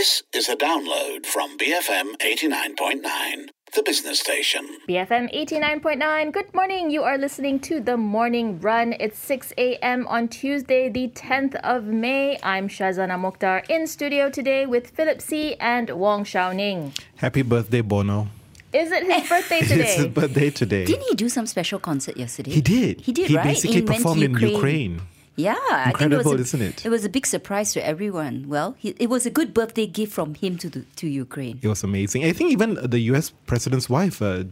This is a download from BFM 89.9, the business station. BFM 89.9. Good morning. You are listening to The Morning Run. It's 6 a.m. on Tuesday, the 10th of May. I'm Shazana Mokhtar in studio today with Philip See. and Wong Shou Ning. Happy birthday, Bono. Is it his birthday It's his today? birthday today. Didn't he do some special concert yesterday? He did. He did, He right? basically went to performed in Ukraine. Yeah, I think Incredible, it was a, isn't it? It was a big surprise to everyone. Well, he, it was a good birthday gift from him to the, to Ukraine. It was amazing. I think even the U.S. president's wife, uh, uh,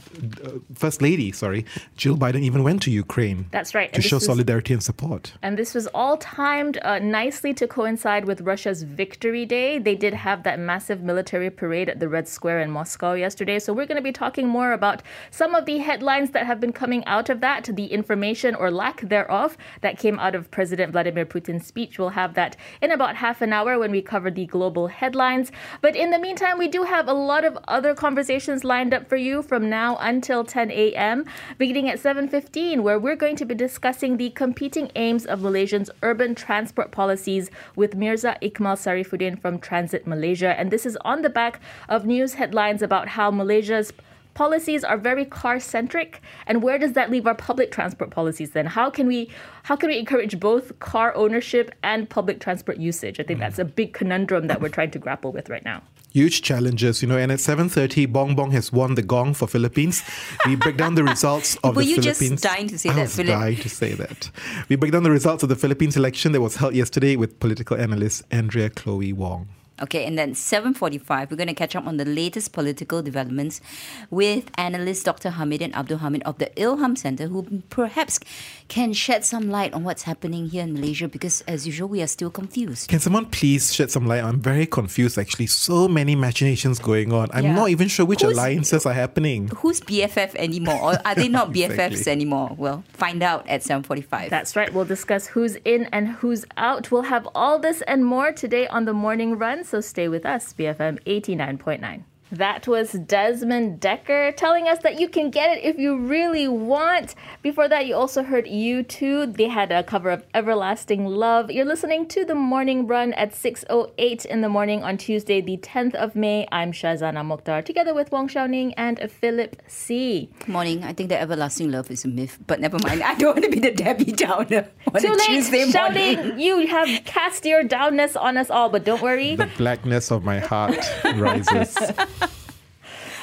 First Lady, sorry, Jill Biden, even went to Ukraine. That's right. To And show was- solidarity and support. And this was all timed uh, nicely to coincide with Russia's Victory Day. They did have that massive military parade at the Red Square in Moscow yesterday. So we're going to be talking more about some of the headlines that have been coming out of that, the information or lack thereof that came out of President Vladimir Putin's speech. We'll have that in about half an hour when we cover the global headlines. But in the meantime, we do have a lot of other conversations lined up for you from now until 10 a.m., beginning at 7:15, where we're going to be discussing the competing aims of Malaysia's urban transport policies with Mirza Ikmal Sarifuddin from Transit Malaysia. And this is on the back of news headlines about how Malaysia's policies are very car centric and where does that leave our public transport policies then how can we how can we encourage both car ownership and public transport usage i think that's a big conundrum that we're trying to grapple with right now Huge challenges, you know. And at 7:30, Bong Bong has won the gong for Philippines. We break down the results of Were the you just Philippines. dying to say I that, was Philip? dying to say that. We break down the results of the Philippines election that was held yesterday with political analyst Andrea Chloe Wong. Okay, and then 7.45, we're going to catch up on the latest political developments with analyst Dr. Hamidin Abdul Hamid of the Ilham Center, who perhaps can shed some light on what's happening here in Malaysia because, as usual, we are still confused. Can someone please shed some light? I'm very confused actually. So many machinations going on. I'm Yeah. not even sure which Who's- alliances are happening. Who's BFF anymore? Or are they not BFFs Exactly. anymore? Well, find out at 7.45. that's right we'll discuss who's in and who's out we'll have all this and more today on the morning run so stay with us bfm 89.9 that was Desmond Dekker telling us that you can get it if you really want. Before that, you also heard U2. They had a cover of Everlasting Love. You're listening to the morning run at 6.08 in the morning on Tuesday, the 10th of May. I'm Shazana Mokhtar, together with Wong Shou Ning and Philip See. Morning. I think that everlasting love is a myth, but never mind. I don't want to be the Debbie Downer on Too a late, Tuesday morning. shouting. You have cast your downness on us all, but don't worry. The blackness of my heart rises.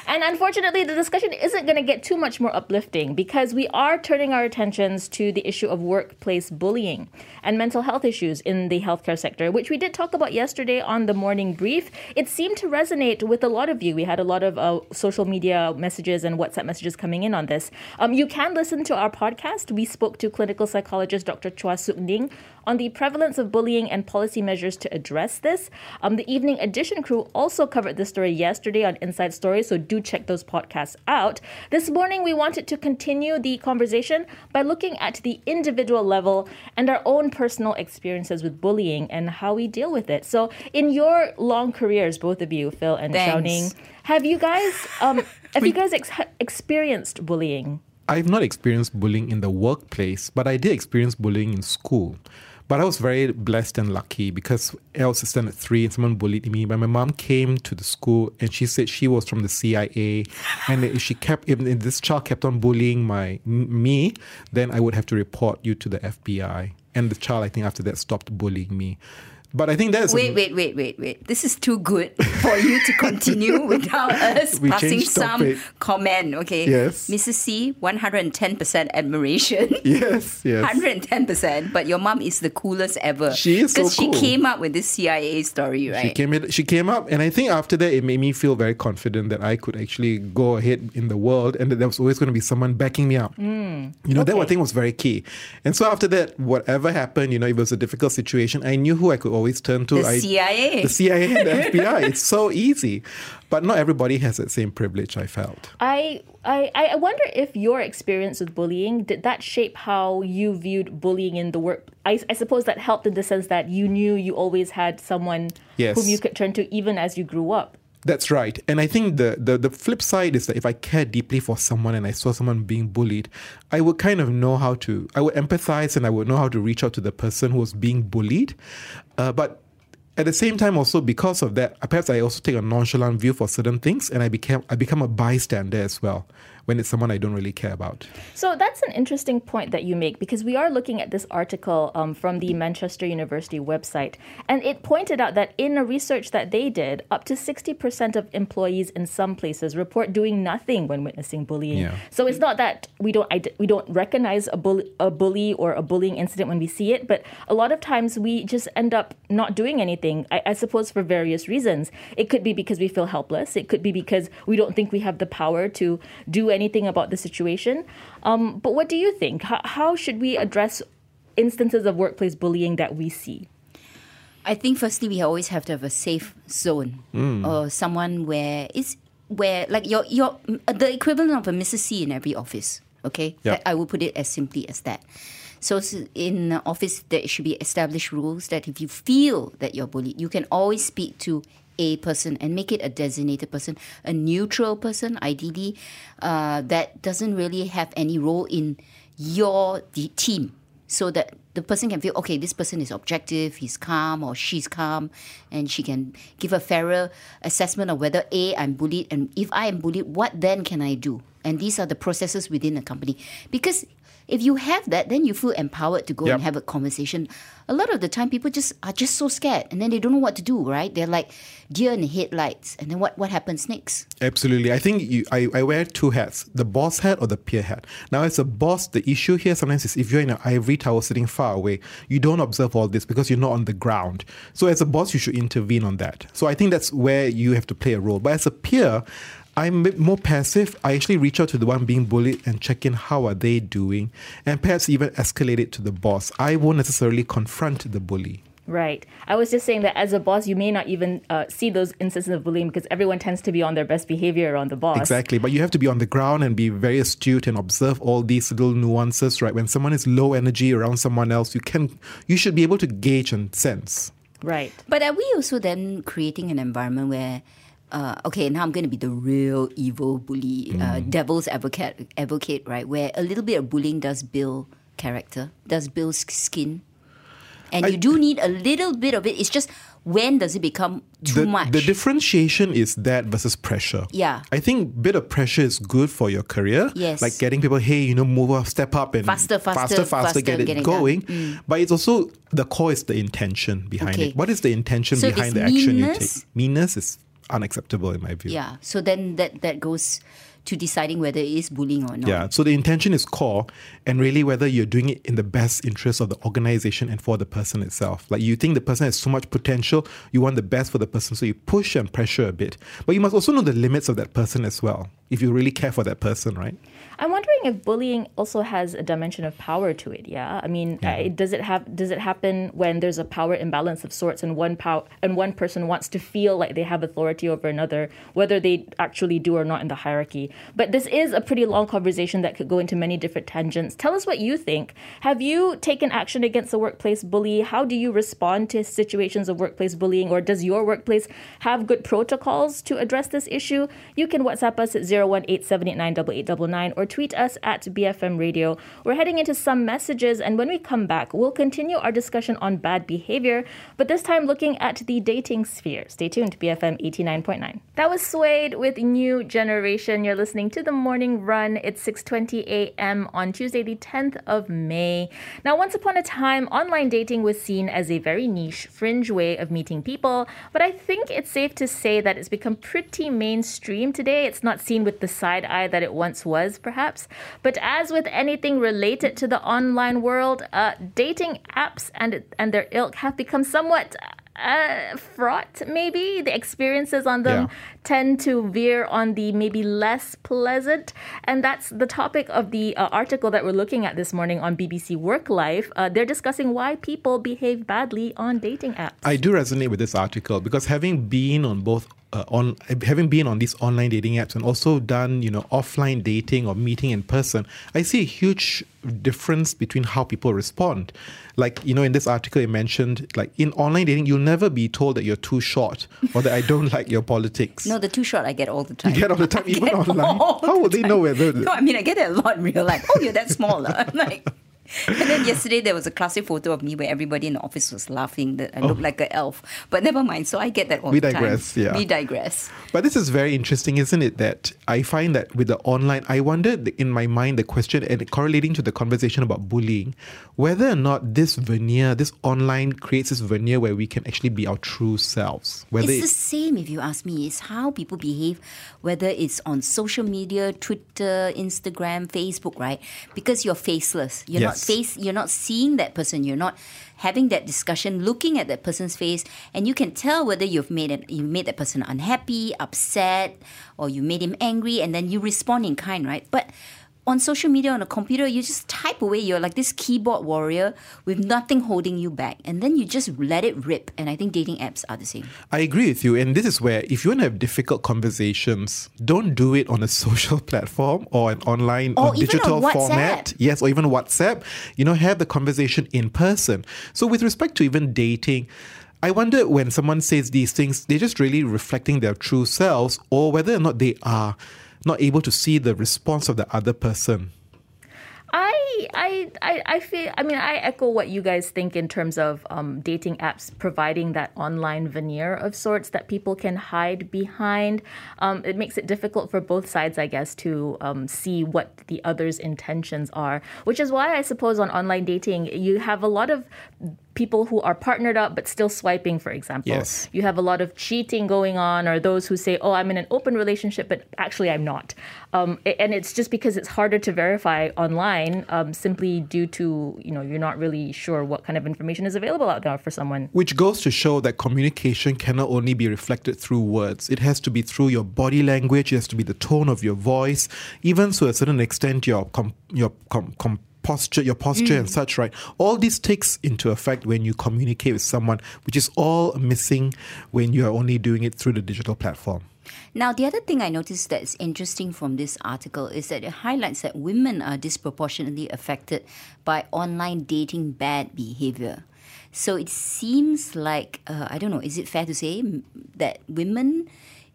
And unfortunately, the discussion isn't going to get too much more uplifting because we are turning our attentions to the issue of workplace bullying and mental health issues in the healthcare sector, which we did talk about yesterday on the morning brief. It seemed to resonate with a lot of you. We had a lot of uh, social media messages and WhatsApp messages coming in on this. Um, you can listen to our podcast. We spoke to clinical psychologist Dr. Chua Sook Ning on the prevalence of bullying and policy measures to address this. Um, the Evening Edition crew also covered this story yesterday on Inside Story, so do check those podcasts out. This morning, we wanted to continue the conversation by looking at the individual level and our own personal experiences with bullying and how we deal with it. So, in your long careers, both of you, Phil and Thanks. Shou Ning, have you guys um, have you guys ex- experienced bullying? I've not experienced bullying in the workplace, but I did experience bullying in school. But I was very blessed and lucky because I was a standard three and someone bullied me. But my mom came to the school and she said she was from the CIA, and if she kept if this child kept on bullying my me, then I would have to report you to the FBI. And the child, I think, after that stopped bullying me. But I think that's Wait, wait, wait, wait, wait. This is too good for you to continue without us We passing some topic. comment, okay? Yes. Mrs. See, 110% admiration. Yes, yes. 110%, but your mom is the coolest ever. She is so Because she cool. came up with this CIA story, right? She came in, she came up, and I think after that, it made me feel very confident that I could actually go ahead in the world, and that there was always going to be someone backing me up. Hmm, you know, that I okay. think was very key. And so after that, whatever happened, you know, it was a difficult situation, I knew who I could always turn to. The I, CIA. the CIA, and the FBI. It's so easy, but not everybody has that same privilege. I felt. I, I I wonder if your experience with bullying did that shape how you viewed bullying in the work. I, I suppose that helped in the sense that you knew you always had someone Yes. whom you could turn to even as you grew up. That's right. And I think the, the, the flip side is that if I care deeply for someone and I saw someone being bullied, I would kind of know how to, I would empathize and I would know how to reach out to the person who was being bullied. Uh, but at the same time, also because of that, perhaps I also take a nonchalant view for certain things, and I became I become a bystander as well when it's someone I don't really care about. So that's an interesting point that you make because we are looking at this article um, from the Manchester University website, and it pointed out that in a research that they did, up to 60% of employees in some places report doing nothing when witnessing bullying. Yeah. So it's not that we don't we don't recognize a bully, a bully or a bullying incident when we see it, but a lot of times we just end up not doing anything. I, I suppose for various reasons. It could be because we feel helpless. It could be because we don't think we have the power to do anything about the situation. Um, but what do you think? How, how should we address instances of workplace bullying that we see? I think firstly we always have to have a safe zone or someone where it's where like your your the equivalent of a Mrs. See in every office. Okay, Yeah. That- I will put it as simply as that. So in the office, there should be established rules that if you feel that you're bullied, you can always speak to a person and make it a designated person, a neutral person, ideally, uh, that doesn't really have any role in your the team. So that the person can feel okay this person is objective he's calm or she's calm and she can give a fairer assessment of whether a i'm bullied and if i am bullied what then can i do? And these are the processes within the company. Because if you have that then you feel empowered to go Yep. and have a conversation a lot of the time people just are just so scared and then they don't know what to do right they're like deer in the headlights and then what, what happens next Absolutely. I think you, I, I wear two hats the boss hat or the peer hat. Now, as a boss, the issue here sometimes is if you're in an ivory tower sitting far away, you don't observe all this because you're not on the ground. So, as a boss, you should intervene on that. So, I think that's where you have to play a role. But as a peer, I'm a bit more passive. I actually reach out to the one being bullied and check in how are they doing and perhaps even escalate it to the boss. I won't necessarily confront the bully. Right. I was just saying that as a boss, you may not even uh, see those instances of bullying because everyone tends to be on their best behavior around the boss. Exactly, but you have to be on the ground and be very astute and observe all these little nuances, right? When someone is low energy around someone else, you can you should be able to gauge and sense. Right. But are we also then creating an environment where, uh, okay, now I'm going to be the real evil bully, uh, devil's advocate, advocate, right? Where a little bit of bullying does build character, does build skin, and I- you do need a little bit of it. It's just when does it become too the, much? the differentiation is that versus pressure. Yeah. I think bit of pressure is good for your career. Yes. Like getting people, hey, you know, move up, step up and Faster, faster, faster, faster, get it get it done. going. But it's also the core is the intention behind Okay. it. What is the intention So behind the action you take? Meanness is unacceptable in my view. yeah. So then that that goes to deciding whether it is bullying or not. Yeah, so the intention is core, and really whether you're doing it in the best interest of the organization and for the person itself. Like you think the person has so much potential, you want the best for the person, so you push and pressure a bit. But you must also know the limits of that person as well, if you really care for that person, right? I'm wondering if bullying also has a dimension of power to it. Yeah, I mean, uh, does it have does it happen when there's a power imbalance of sorts, and one power and one person wants to feel like they have authority over another, whether they actually do or not in the hierarchy? But this is a pretty long conversation that could go into many different tangents. Tell us what you think. Have you taken action against a workplace bully? How do you respond to situations of workplace bullying, or does your workplace have good protocols to address this issue? You can WhatsApp us at 018-789-8899 or tweet us at BFM Radio. We're heading into some messages, and when we come back, we'll continue our discussion on bad behavior, but this time looking at the dating sphere. Stay tuned BFM 89.9. That was Suede with New Generation. You're listening to The Morning Run. It's 6.20 a.m. on Tuesday, the 10th of May. Now, once upon a time, online dating was seen as a very niche, fringe way of meeting people, but I think it's safe to say that it's become pretty mainstream today. It's not seen with the side eye that it once was, perhaps. But as with anything related to the online world, uh, dating apps and and their ilk have become somewhat uh, fraught. Maybe the experiences on them Yeah. tend to veer on the maybe less pleasant, and that's the topic of the uh, article that we're looking at this morning on BBC Work Life. Uh, they're discussing why people behave badly on dating apps. I do resonate with this article because having been on both uh, on having been on these online dating apps and also done you know offline dating or meeting in person, I see a huge difference between how people respond. Like you know, in this article, it mentioned like in online dating, you'll never be told that you're too short or that I don't like your politics. No, the too short I get all the time. You get all the time, I even online. How the would they know whether- No, I mean I get it a lot in real life. Oh, you're that small. I'm like, and then yesterday there was a classic photo of me where everybody in the office was laughing that I looked oh. like an elf. But never mind. So I get that all We the digress, time. yeah. We digress. But this is very interesting, isn't it? That I find that with the online, I wonder in my mind the question and correlating to the conversation about bullying, whether or not this veneer, this online creates this veneer where we can actually be our true selves. Whether It's the same if you ask me. It's how people behave, whether it's on social media, Twitter, Instagram, Facebook, right? Because you're faceless. You're not Face you're not seeing that person. You're not having that discussion, looking at that person's face, and you can tell whether you've made it you made that person unhappy, upset, or you made him angry, and then you respond in kind, right? But on social media on a computer you just type away you're like this keyboard warrior with nothing holding you back and then you just let it rip and i think dating apps are the same I agree with you. And this is where, if you want to have difficult conversations, don't do it on a social platform or an online Or or digital format. Yes, or even WhatsApp. You know, have the conversation in person. So, with respect to even dating, I wonder when someone says these things, they're just really reflecting their true selves or whether or not they are not able to see the response of the other person. I, I, I, I feel. I mean, I echo what you guys think in terms of um, dating apps providing that online veneer of sorts that people can hide behind. Um, it makes it difficult for both sides, I guess, to um, see what the other's intentions are. Which is why I suppose on online dating you have a lot of people who are partnered up but still swiping, for example. Yes. You have a lot of cheating going on, or those who say, "Oh, I'm in an open relationship, but actually I'm not." Um, and it's just because it's harder to verify online, um, simply due to you know you're not really sure what kind of information is available out there for someone. Which goes to show that communication cannot only be reflected through words. It has to be through your body language. It has to be the tone of your voice, even to a certain extent your com- your com- com- posture, your posture and such. Right. All this takes into effect when you communicate with someone, which is all missing when you are only doing it through the digital platform. Now, the other thing I noticed that is interesting from this article is that it highlights that women are disproportionately affected by online dating bad behavior. So it seems like, uh, I don't know, is it fair to say that women,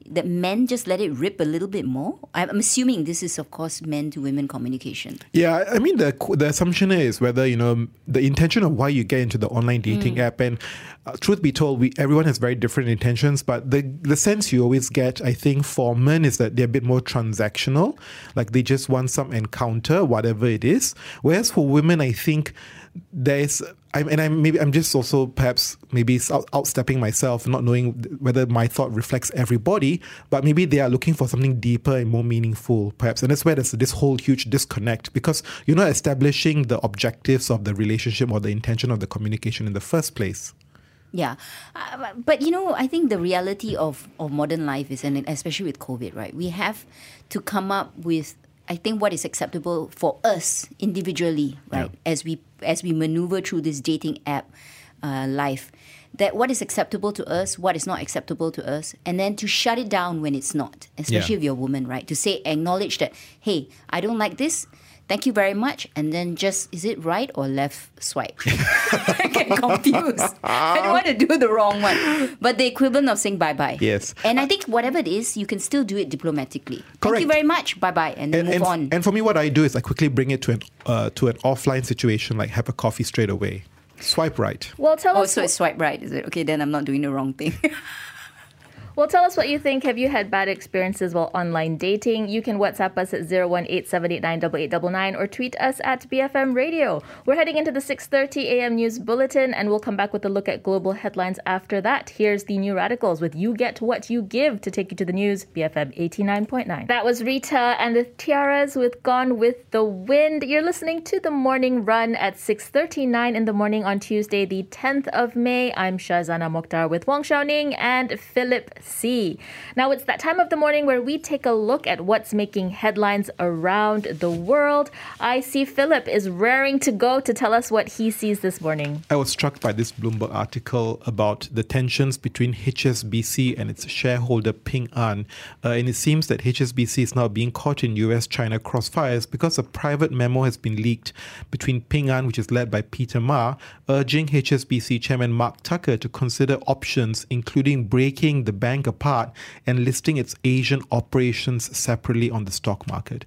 that men just let it rip a little bit more? I'm assuming this is, of course, men to women communication. Yeah, I mean the the assumption is whether you know the intention of why you get into the online dating app, and uh, truth be told, we everyone has very different intentions. But the the sense you always get, I think, for men is that they're a bit more transactional, like they just want some encounter, whatever it is. Whereas for women, I think there's I'm, and I'm maybe I'm just also perhaps maybe out, outstepping myself, not knowing whether my thought reflects everybody, but maybe they are looking for something deeper and more meaningful, perhaps, and that's where there's this whole huge disconnect because you're not establishing the objectives of the relationship or the intention of the communication in the first place. Yeah, uh, but- you know, I think the reality of, of modern life is, and especially with COVID, right? We have to come up with, I think, what is acceptable for us individually, right? As we as we maneuver through this dating app uh, life, that what is acceptable to us, what is not acceptable to us, and then to shut it down when it's not, especially Yeah. if you're a woman, right? To say, acknowledge that, hey, I don't like this. Thank you very much. And then just, is it right or left swipe? I get confused. I don't want to do the wrong one. But the equivalent of saying bye bye. Yes. And I think whatever it is, you can still do it diplomatically. Thank you very much. Bye bye. And, And, move and, on. and for me, what I do is I quickly bring it to an uh, to an offline situation, like have a coffee straight away, swipe right. Well, tell oh, us. so it's swipe right, is it? Okay, then I'm not doing the wrong thing. Well, tell us what you think. Have you had bad experiences while online dating? You can WhatsApp us at 018-789-8899 or tweet us at BFM Radio. We're heading into the 6.30 a.m. news bulletin and we'll come back with a look at global headlines after that. Here's the New Radicals with You Get What You Give to take you to the news, BFM 89.9. That was Rita and the Tiaras with Gone With The Wind. You're listening to The Morning Run at 6.39 in the morning on Tuesday, the 10th of May. I'm Shazana Mokhtar with Wong Shou Ning and Philip See. Now it's that time of the morning where we take a look at what's making headlines around the world. I see Philip is raring to go to tell us what he sees this morning. I was struck by this Bloomberg article about the tensions between HSBC and its shareholder Ping An. Uh, and it seems that HSBC is now being caught in US China crossfires because a private memo has been leaked between Ping An, which is led by Peter Ma, urging HSBC chairman Mark Tucker to consider options, including breaking the ban bank apart and listing its Asian operations separately on the stock market.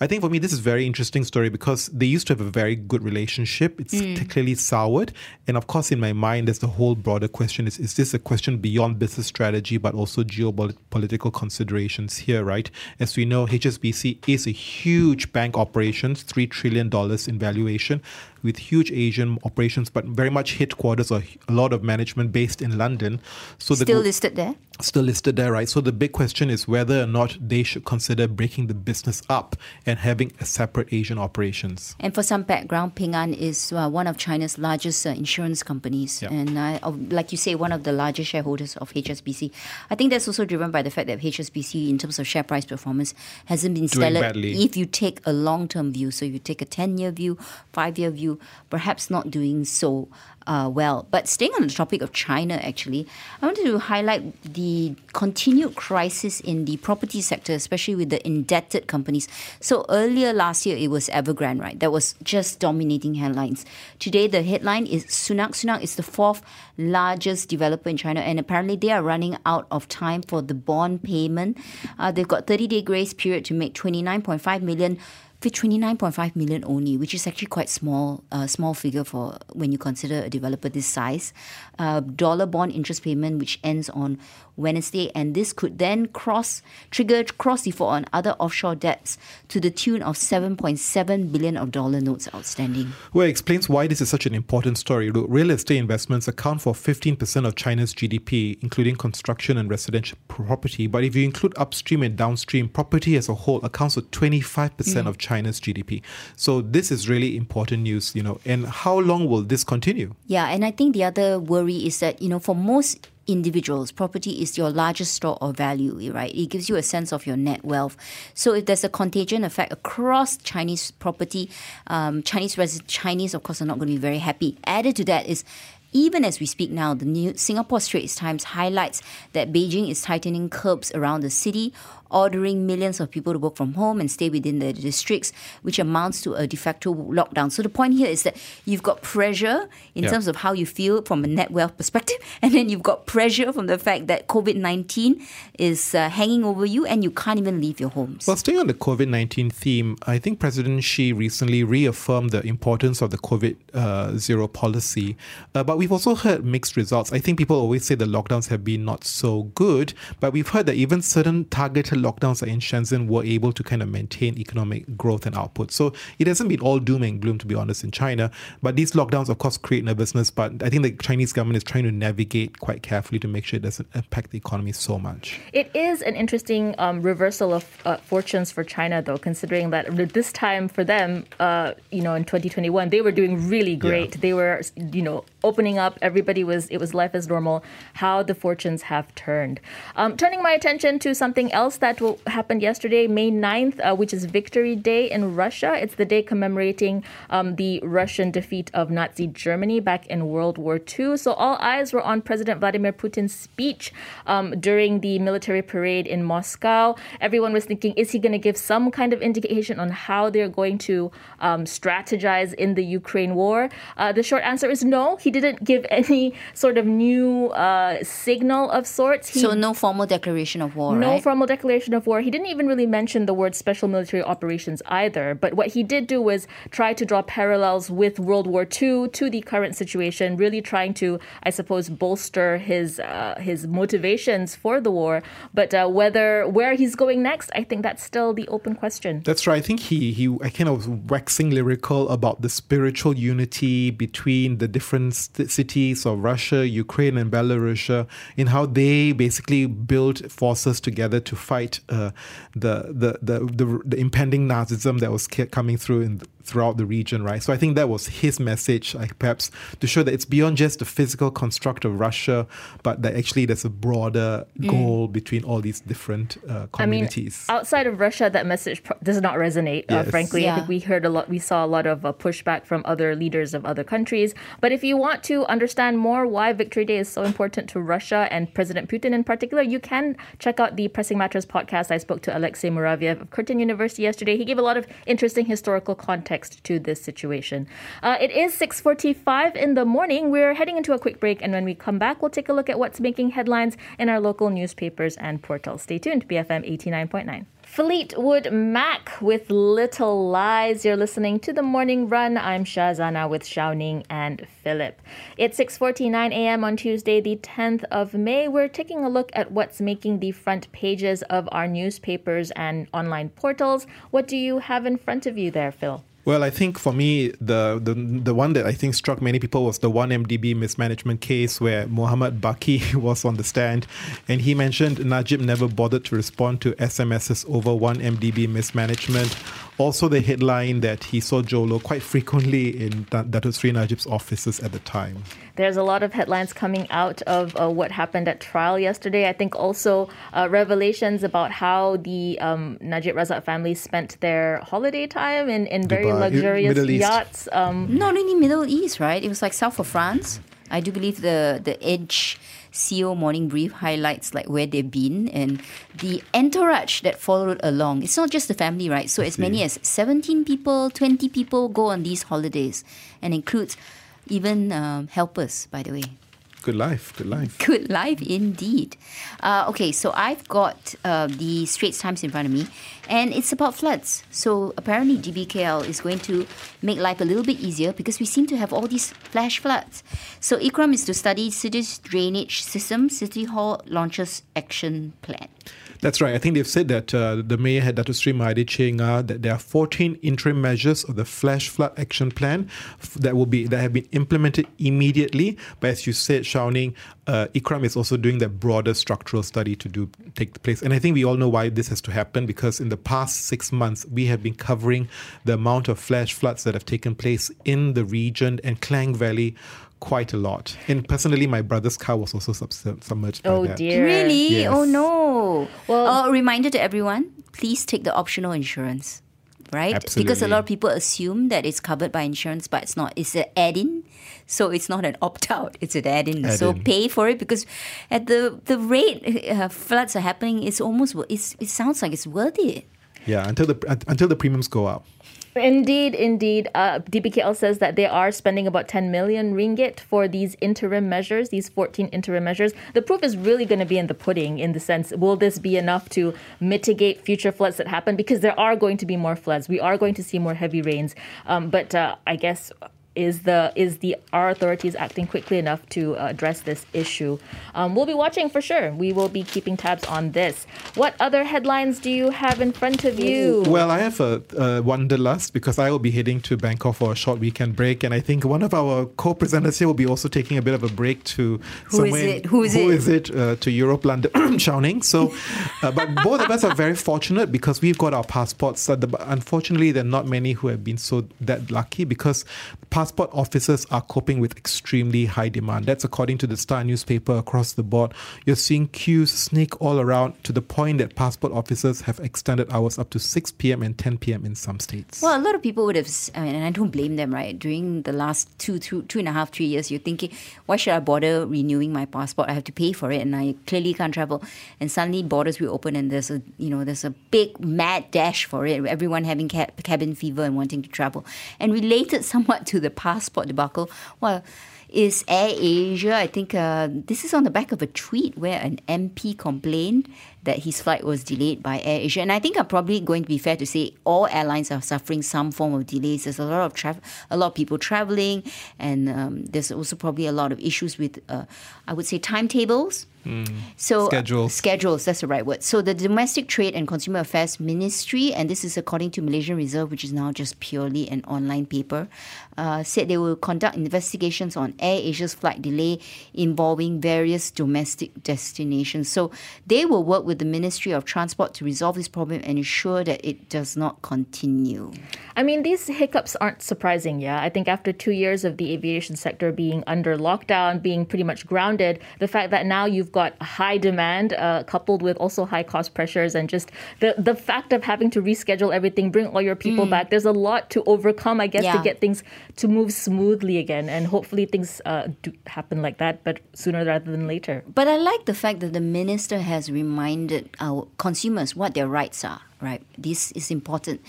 I think for me, this is a very interesting story because they used to have a very good relationship. It's hmm. clearly soured. And of course, in my mind, there's the whole broader question is, is this a question beyond business strategy, but also geopolitical considerations here, right? As we know, HSBC is a huge bank operations, $3 trillion in valuation with huge Asian operations, but very much headquarters or a lot of management based in London. So Still the, listed there? still listed there, right? So the big question is whether or not they should consider breaking the business up and having a separate Asian operations. And for some background, Ping An is uh, one of China's largest uh, insurance companies, Yeah. and uh, like you say, one of the largest shareholders of HSBC. I think that's also driven by the fact that HSBC, in terms of share price performance, hasn't been stellar. If you take a long-term view, so you take a ten-year view, five-year view, perhaps not doing so. Uh, well, but staying on the topic of China, actually, I wanted to highlight the continued crisis in the property sector, especially with the indebted companies. So earlier last year, it was Evergrande, right? That was just dominating headlines. Today, the headline is Sunac. Sunac is the fourth largest developer in China, and apparently they are running out of time for the bond payment. Uh, they've got 30 day grace period to make 29.5 million. For 29.5 million only, which is actually quite small, uh, small figure for when you consider a developer this size. Uh, dollar bond interest payment, which ends on Wednesday, and this could then cross trigger cross default on other offshore debts to the tune of 7.7 billion of dollar notes outstanding. Well, it explains why this is such an important story. Look, Real estate investments account for 15% of China's GDP, including construction and residential property. But if you include upstream and downstream, property as a whole accounts for 25% mm. of China's GDP. So this is really important news, you know. And how long will this continue? Yeah, and I think the other worry is that, you know, for most individuals, property is your largest store of value, right? It gives you a sense of your net wealth. So if there's a contagion effect across Chinese property, um, Chinese res- Chinese, of course, are not going to be very happy. Added to that is even as we speak now, the new Singapore Straits Times highlights that Beijing is tightening curbs around the city, ordering millions of people to work from home and stay within the districts, which amounts to a de facto lockdown. So the point here is that you've got pressure in Yeah. terms of how you feel from a net wealth perspective, and then you've got pressure from the fact that COVID 19 is uh, hanging over you and you can't even leave your homes. Well, staying on the COVID 19 theme, I think President Xi recently reaffirmed the importance of the COVID uh, zero policy. Uh, but we've also heard mixed results. I think people always say the lockdowns have been not so good, but we've heard that even certain targeted lockdowns like in Shenzhen were able to kind of maintain economic growth and output. So it hasn't been all doom and gloom, to be honest, in China. But these lockdowns, of course, create nervousness. But I think the Chinese government is trying to navigate quite carefully to make sure it doesn't impact the economy so much. It is an interesting um, reversal of uh, fortunes for China, though, considering that this time for them, uh, you know, in 2021, they were doing really great. They were, you know, opening up. Everybody was, it was life as normal. How the fortunes have turned. Um, turning my attention to something else that happened yesterday, May 9th, uh, which is Victory Day in Russia. It's the day commemorating um, the Russian defeat of Nazi Germany back in World War II. So all eyes were on President Vladimir Putin's speech um, during the military parade in Moscow. Everyone was thinking, is he going to give some kind of indication on how they're going to um, strategize in the Ukraine war? Uh, the short answer is no. He didn't give any sort of new uh, signal of sorts. He so no formal declaration of war, no right? formal declaration of war. He didn't even really mention the word special military operations either. But what he did do was try to draw parallels with World War II to the current situation, really trying to, I suppose, bolster his uh, his motivations for the war. But uh, whether where he's going next, I think that's still the open question. That's right. I think he he I kind of waxing lyrical about the spiritual unity between the different st- cities of Russia, Ukraine, and Belarus, in how they basically built forces together to fight uh, the, the, the the the impending Nazism that was coming through in throughout the region, right? So I think that was his message, like perhaps to show that it's beyond just the physical construct of Russia, but that actually there's a broader goal between all these different uh, I mean, communities. outside of Russia, that message pro- does not resonate. Uh, Yes. frankly, I think we heard a lot. We saw a lot of uh, pushback from other leaders of other countries. But if you want to to understand more why Victory Day is so important to Russia and President Putin in particular, you can check out the Pressing Matters podcast. I spoke to Alexei Muraviev of Curtin University yesterday. He gave a lot of interesting historical context to this situation. Uh, it is 6:45 in the morning. We're heading into a quick break, and when we come back, we'll take a look at what's making headlines in our local newspapers and portals. Stay tuned. BFM 89.9. Fleetwood Mac with Little Lies. You're listening to the Morning Run. I'm Shazana with Xiao and Philip. It's 6:49 a.m. on Tuesday, the 10th of May. We're taking a look at what's making the front pages of our newspapers and online portals. What do you have in front of you there, Phil? Well, I think for me, the, the the one that I think struck many people was the 1MDB mismanagement case where Muhammad Bakke was on the stand and he mentioned Najib never bothered to respond to SMSs over 1MDB mismanagement. Also, the headline that he saw Jho Low quite frequently in Datuk Sri Najib's offices at the time. There's a lot of headlines coming out of uh, what happened at trial yesterday. I think also uh, revelations about how the um, Najib Razak family spent their holiday time in, in very Dubai, luxurious Middle yachts. Um, Not only Middle East, right? It was like south of France. I do believe the the Edge CEO morning brief highlights like where they've been and the entourage that followed along. It's not just the family, right? So as many as 17 people, 20 people go on these holidays and includes even um, helpers, by the way. Good life, good life. Good life indeed. Uh, okay, so I've got uh, the Straits Times in front of me, and it's about floods. So apparently, DBKL is going to make life a little bit easier because we seem to have all these flash floods. So IKRAM is to study cities' drainage system. City Hall launches action plan. That's right. I think they've said that uh, the mayor had Dato Sri Mahadi Che Ngah that there are 14 interim measures of the flash flood action plan that will be that have been implemented immediately. But as you said, Shou Ning, uh, IKRAM is also doing that broader structural study to do take place. And I think we all know why this has to happen because in the past six months we have been covering the amount of flash floods that have taken place in the region and Klang Valley quite a lot. And personally, my brother's car was also sub- submerged by oh that. dear. Really? Yes. Oh no. Well- Well, reminder to everyone: please take the optional insurance. Right? Absolutely. Because a lot of people assume that it's covered by insurance, but it's not. It's an add-in, so it's not an opt-out. It's an add-in. So Add-in. pay for it because at the the rate uh, floods are happening, it's almost it's, it sounds like it's worth it. Yeah, until the until the premiums go up. Indeed, indeed. Uh, DBKL says that they are spending about 10 million ringgit for these interim measures, these 14 interim measures. The proof is really going to be in the pudding, in the sense, will this be enough to mitigate future floods that happen? Because there are going to be more floods. We are going to see more heavy rains. Um, but uh, I guess is the is the our authorities acting quickly enough to uh, address this issue? Um, we'll be watching for sure. We will be keeping tabs on this. What other headlines do you have in front of you? Well, I have a, a wanderlust because I will be heading to Bangkok for a short weekend break, and I think one of our co-presenters here will be also taking a bit of a break to Who is it? Who is Who it? is it? Uh, to Europe, London, Shou Ning. So, uh, but both of us are very fortunate because we've got our passports. The, unfortunately, there are not many who have been so that lucky because passport officers are coping with extremely high demand. That's according to the Star newspaper across the board. You're seeing queues snake all around to the point that passport officers have extended hours up to 6 p.m. and 10 p.m. in some states. Well, a lot of people would have, I mean, and I don't blame them, right? During the last two, two, two and a half, three years, you're thinking, why should I bother renewing my passport? I have to pay for it, and I clearly can't travel. And suddenly, borders reopen and there's a, you know, there's a big mad dash for it. Everyone having ca- cabin fever and wanting to travel. And related somewhat to the passport debacle, well. Is Air Asia? I think uh, this is on the back of a tweet where an MP complained that his flight was delayed by Air Asia. And I think I'm probably going to be fair to say all airlines are suffering some form of delays. There's a lot of tra- a lot of people traveling, and um, there's also probably a lot of issues with, uh, I would say, timetables. So Schedules. schedules. That's the right word. So the Domestic Trade and Consumer Affairs Ministry, and this is according to Malaysian Reserve, which is now just purely an online paper, uh, said they will conduct investigations on Air Asia's flight delay involving various domestic destinations. So they will work with the Ministry of Transport to resolve this problem and ensure that it does not continue. I mean, these hiccups aren't surprising, yeah. I think after two years of the aviation sector being under lockdown, being pretty much grounded, the fact that now you've got high demand uh, coupled with also high cost pressures and just the, the fact of having to reschedule everything, bring all your people back. There's a lot to overcome, I guess, to Mm. Get things to move smoothly again. And hopefully things uh, do happen like that, but sooner rather than later. But I like the fact that the minister has reminded our consumers what their rights are, right? This is important.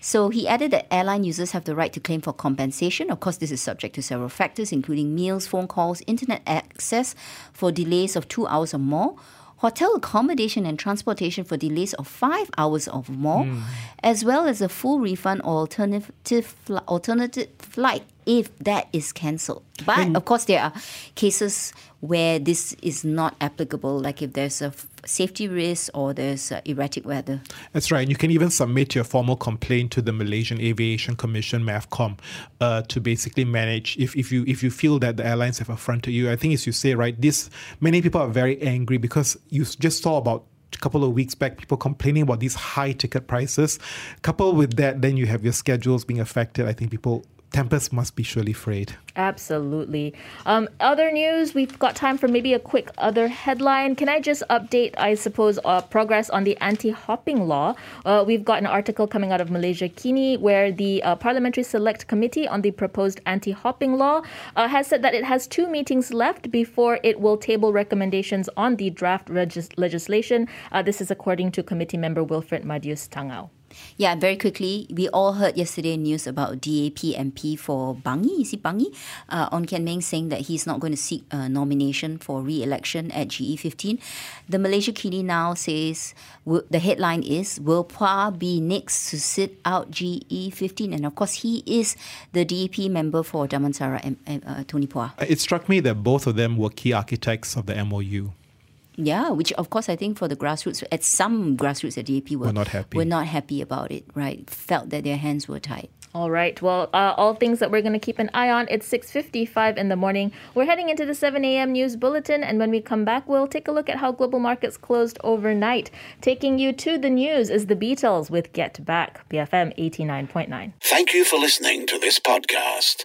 So he added that airline users have the right to claim for compensation. Of course, this is subject to several factors, including meals, phone calls, internet access for delays of two hours or more. Hotel accommodation and transportation for delays of five hours or more, hmm. as well as a full refund or alternative fli- alternative flight if that is cancelled. But of course, there are cases where this is not applicable, like if there's a f- safety risks or there's uh, erratic weather. That's right. You can even submit your formal complaint to the Malaysian Aviation Commission (MAVCOM) uh, to basically manage if, if you if you feel that the airlines have affronted you. I think, as you say, right, this many people are very angry because you just saw about a couple of weeks back people complaining about these high ticket prices. Coupled with that, then you have your schedules being affected. I think people tempers must be surely frayed. Absolutely. Um, other news, we've got time for maybe a quick other headline. Can I just update, I suppose, uh, progress on the anti hopping law? Uh, we've got an article coming out of Malaysia Kini where the uh, Parliamentary Select Committee on the proposed anti hopping law uh, has said that it has two meetings left before it will table recommendations on the draft regis- legislation. Uh, this is according to committee member Wilfred Madius Tangau. Yeah, very quickly, we all heard yesterday news about DAP MP for Bangi, is it Bangi? Uh, Ong Kian Ming saying that he's not going to seek a nomination for re-election at GE15. The Malaysia Kini now says, the headline is, will Pua be next to sit out GE15? And of course, he is the DAP member for Damansara, uh, Tony Pua. It struck me that both of them were key architects of the MOU. Yeah, which of course I think for the grassroots, at some grassroots at DAP were, Were not happy. Were not happy about it, right? Felt that their hands were tied. All right. Well, uh, all things that we're going to keep an eye on. It's 6:55 in the morning. We're heading into the 7 a.m. news bulletin, and when we come back, we'll take a look at how global markets closed overnight. Taking you to the news is the Beatles with "Get Back." BFM 89.9. Thank you for listening to this podcast.